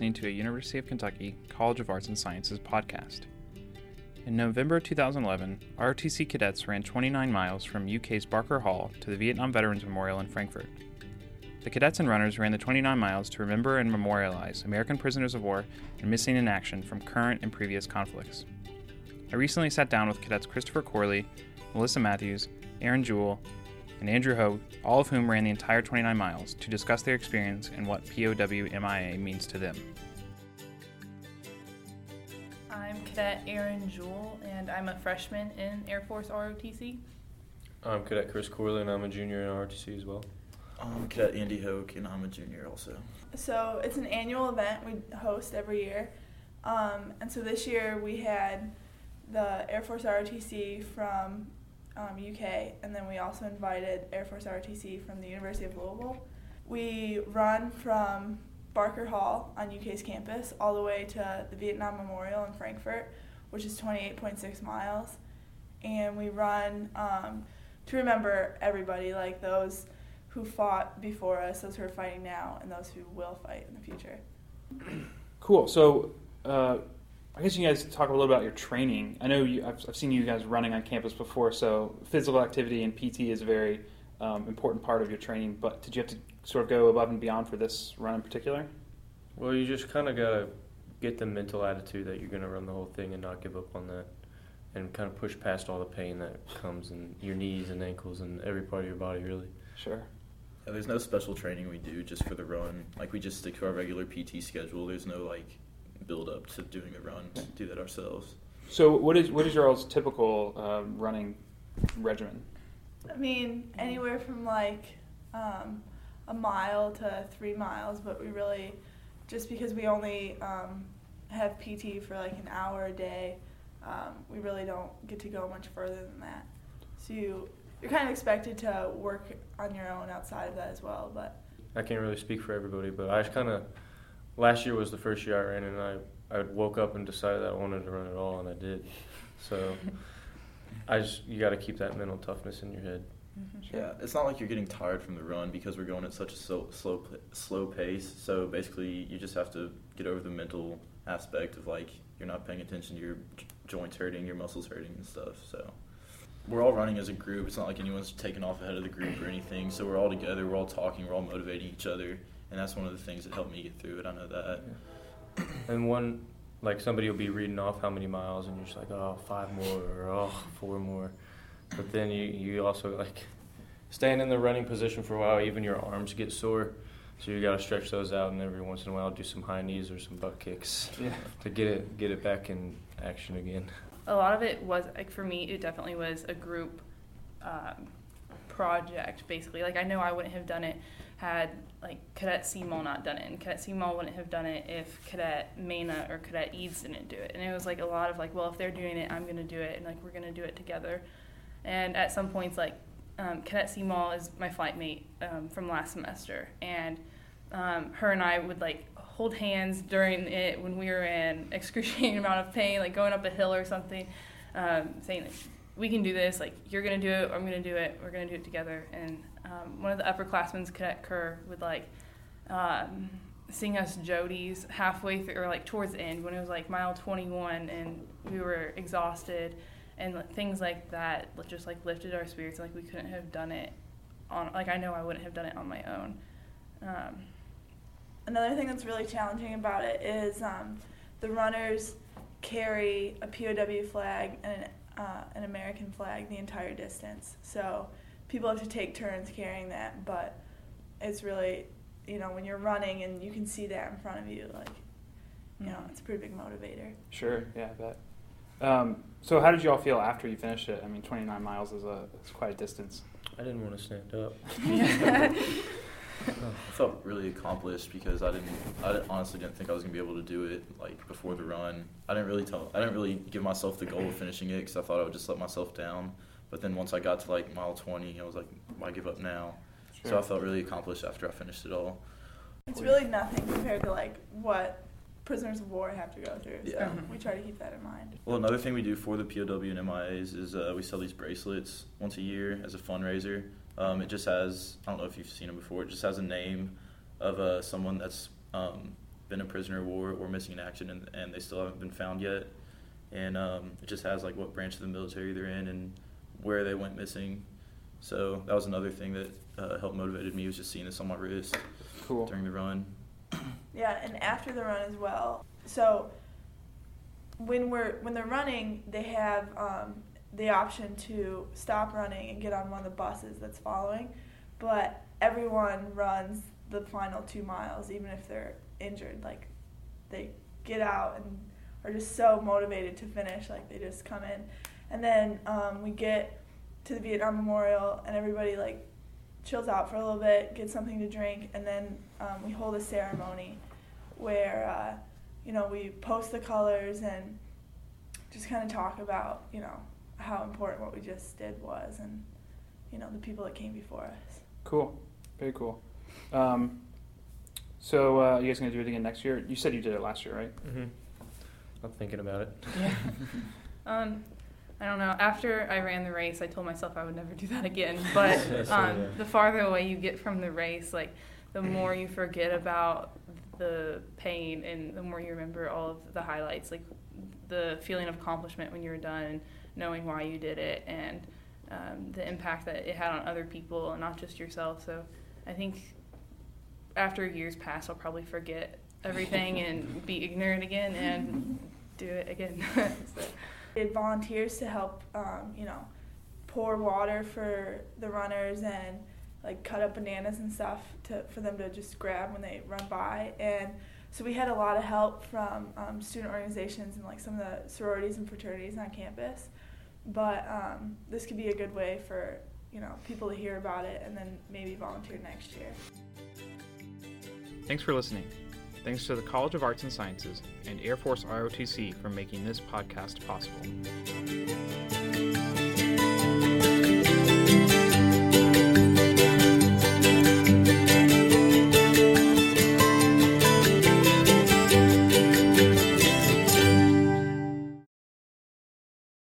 listening to a University of Kentucky College of Arts and Sciences podcast. In November 2011, ROTC cadets ran 29 miles from UK's Barker Hall to the Vietnam Veterans Memorial in Frankfort. The cadets and runners ran the 29 miles to remember and memorialize American prisoners of war and missing in action from current and previous conflicts. I recently sat down with cadets Christopher Corley, Melissa Matthews, Aaron Jewell, and Andrew Hogue, all of whom ran the entire 29 miles, to discuss their experience and what POW-MIA means to them. I'm Cadet Aaron Jewell, and I'm a freshman in Air Force ROTC. I'm Cadet Chris Corley, and I'm a junior in ROTC as well. I'm Cadet Andy Hoke, and I'm a junior also. So it's an annual event we host every year. Um, and so this year we had the Air Force ROTC from um, UK, and then we also invited Air Force ROTC from the University of Louisville. We run from Barker Hall on UK's campus all the way to the Vietnam Memorial in Frankfort, which is 28.6 miles. And we run um, to remember everybody, like those who fought before us, those who are fighting now, and those who will fight in the future. Cool. So, uh, I guess you guys talk a little about your training. I know you, I've, I've seen you guys running on campus before, so physical activity and PT is a very um, important part of your training. But did you have to sort of go above and beyond for this run in particular? Well, you just kind of gotta get the mental attitude that you're gonna run the whole thing and not give up on that, and kind of push past all the pain that comes in your knees and ankles and every part of your body, really. Sure. Yeah, there's no special training we do just for the run. Like we just stick to our regular PT schedule. There's no like build up to doing a run. To do that ourselves. So, what is what is your all's typical um, running regimen? I mean, anywhere from like um, a mile to three miles, but we really, just because we only um, have PT for like an hour a day, um, we really don't get to go much further than that. So you, you're kind of expected to work on your own outside of that as well. But I can't really speak for everybody, but I just kind of last year was the first year I ran, and I I woke up and decided that I wanted to run it all, and I did. So I just you got to keep that mental toughness in your head. Mm-hmm. Yeah, it's not like you're getting tired from the run because we're going at such a slow, slow, slow pace. So basically, you just have to get over the mental aspect of like you're not paying attention to your j- joints hurting, your muscles hurting, and stuff. So we're all running as a group. It's not like anyone's taken off ahead of the group or anything. So we're all together. We're all talking. We're all motivating each other, and that's one of the things that helped me get through it. I know that. And one, like somebody will be reading off how many miles, and you're just like, oh, five more or oh, four more. But then you, you also like stand in the running position for a while. Even your arms get sore, so you got to stretch those out, and every once in a while do some high knees or some butt kicks Yeah. to get it get it back in action again. A lot of it was like for me, it definitely was a group um, project. Basically, like I know I wouldn't have done it had like Cadet Seymour not done it, and Cadet Seymour wouldn't have done it if Cadet Mena or Cadet Eads didn't do it. And it was like a lot of like, well, if they're doing it, I'm gonna do it, and like we're gonna do it together. And at some points, like um, Cadet Seymour is my flight mate um, from last semester, and um, her and I would like hold hands during it when we were in excruciating amount of pain, like going up a hill or something, um, saying like, we can do this, like you're gonna do it, I'm gonna do it, we're gonna do it together. And um, one of the upperclassmen, Cadet Kerr, would like um, sing us Jody's halfway through, or like towards the end when it was like mile 21 and we were exhausted, and things like that just like lifted our spirits. And, like we couldn't have done it on, like I know I wouldn't have done it on my own. Um, another thing that's really challenging about it is um, the runners carry a POW flag and an, uh, an American flag the entire distance. So people have to take turns carrying that, but it's really, you know, when you're running and you can see that in front of you, like, you know, it's a pretty big motivator. Sure. Yeah, I bet. Um, so, how did you all feel after you finished it? I mean, 29 miles is a it's quite a distance. I didn't want to stand up. I felt really accomplished because I didn't. I honestly didn't think I was gonna be able to do it like before the run. I didn't really tell. I didn't really give myself the goal of finishing it because I thought I would just let myself down. But then once I got to like mile 20, I was like, why give up now? So I felt really accomplished after I finished it all. It's really nothing compared to like what prisoners of war have to go through. So Yeah. we try to keep that in mind. Well, another thing we do for the POW and MIAs is uh, we sell these bracelets once a year as a fundraiser. Um, it just has, I don't know if you've seen them before, it just has a name of uh, someone that's um, been a prisoner of war or missing in action, and, and they still haven't been found yet. And um, it just has like what branch of the military they're in and where they went missing. So that was another thing that uh, helped motivated me was just seeing this on my wrist Cool. during the run. Yeah, and after the run as well. So when we're when they're running, they have um, the option to stop running and get on one of the buses that's following, but everyone runs the final two miles, even if they're injured. Like they get out and are just so motivated to finish. Like they just come in, and then um, we get to the Vietnam Memorial, and everybody like chills out for a little bit, gets something to drink, and then um, we hold a ceremony where uh, you know we post the colors and just kind of talk about you know how important what we just did was and you know the people that came before us. Cool. Very cool. Um, so uh, you guys gonna do it again next year? You said you did it last year, right? Mm-hmm. I'm thinking about it. Yeah. um, I don't know. After I ran the race, I told myself I would never do that again. But So, um, yeah. the farther away you get from the race, like the more you forget about the pain and the more you remember all of the highlights, like the feeling of accomplishment when you're done and knowing why you did it and um, the impact that it had on other people and not just yourself. So I think after years pass, I'll probably forget everything and be ignorant again and do it again. so. We had volunteers to help um, you know pour water for the runners and like cut up bananas and stuff to for them to just grab when they run by and so we had a lot of help from um, student organizations and like some of the sororities and fraternities on campus but um, this could be a good way for you know people to hear about it and then maybe volunteer next year Thanks for listening. Thanks to the College of Arts and Sciences and Air Force ROTC for making this podcast possible.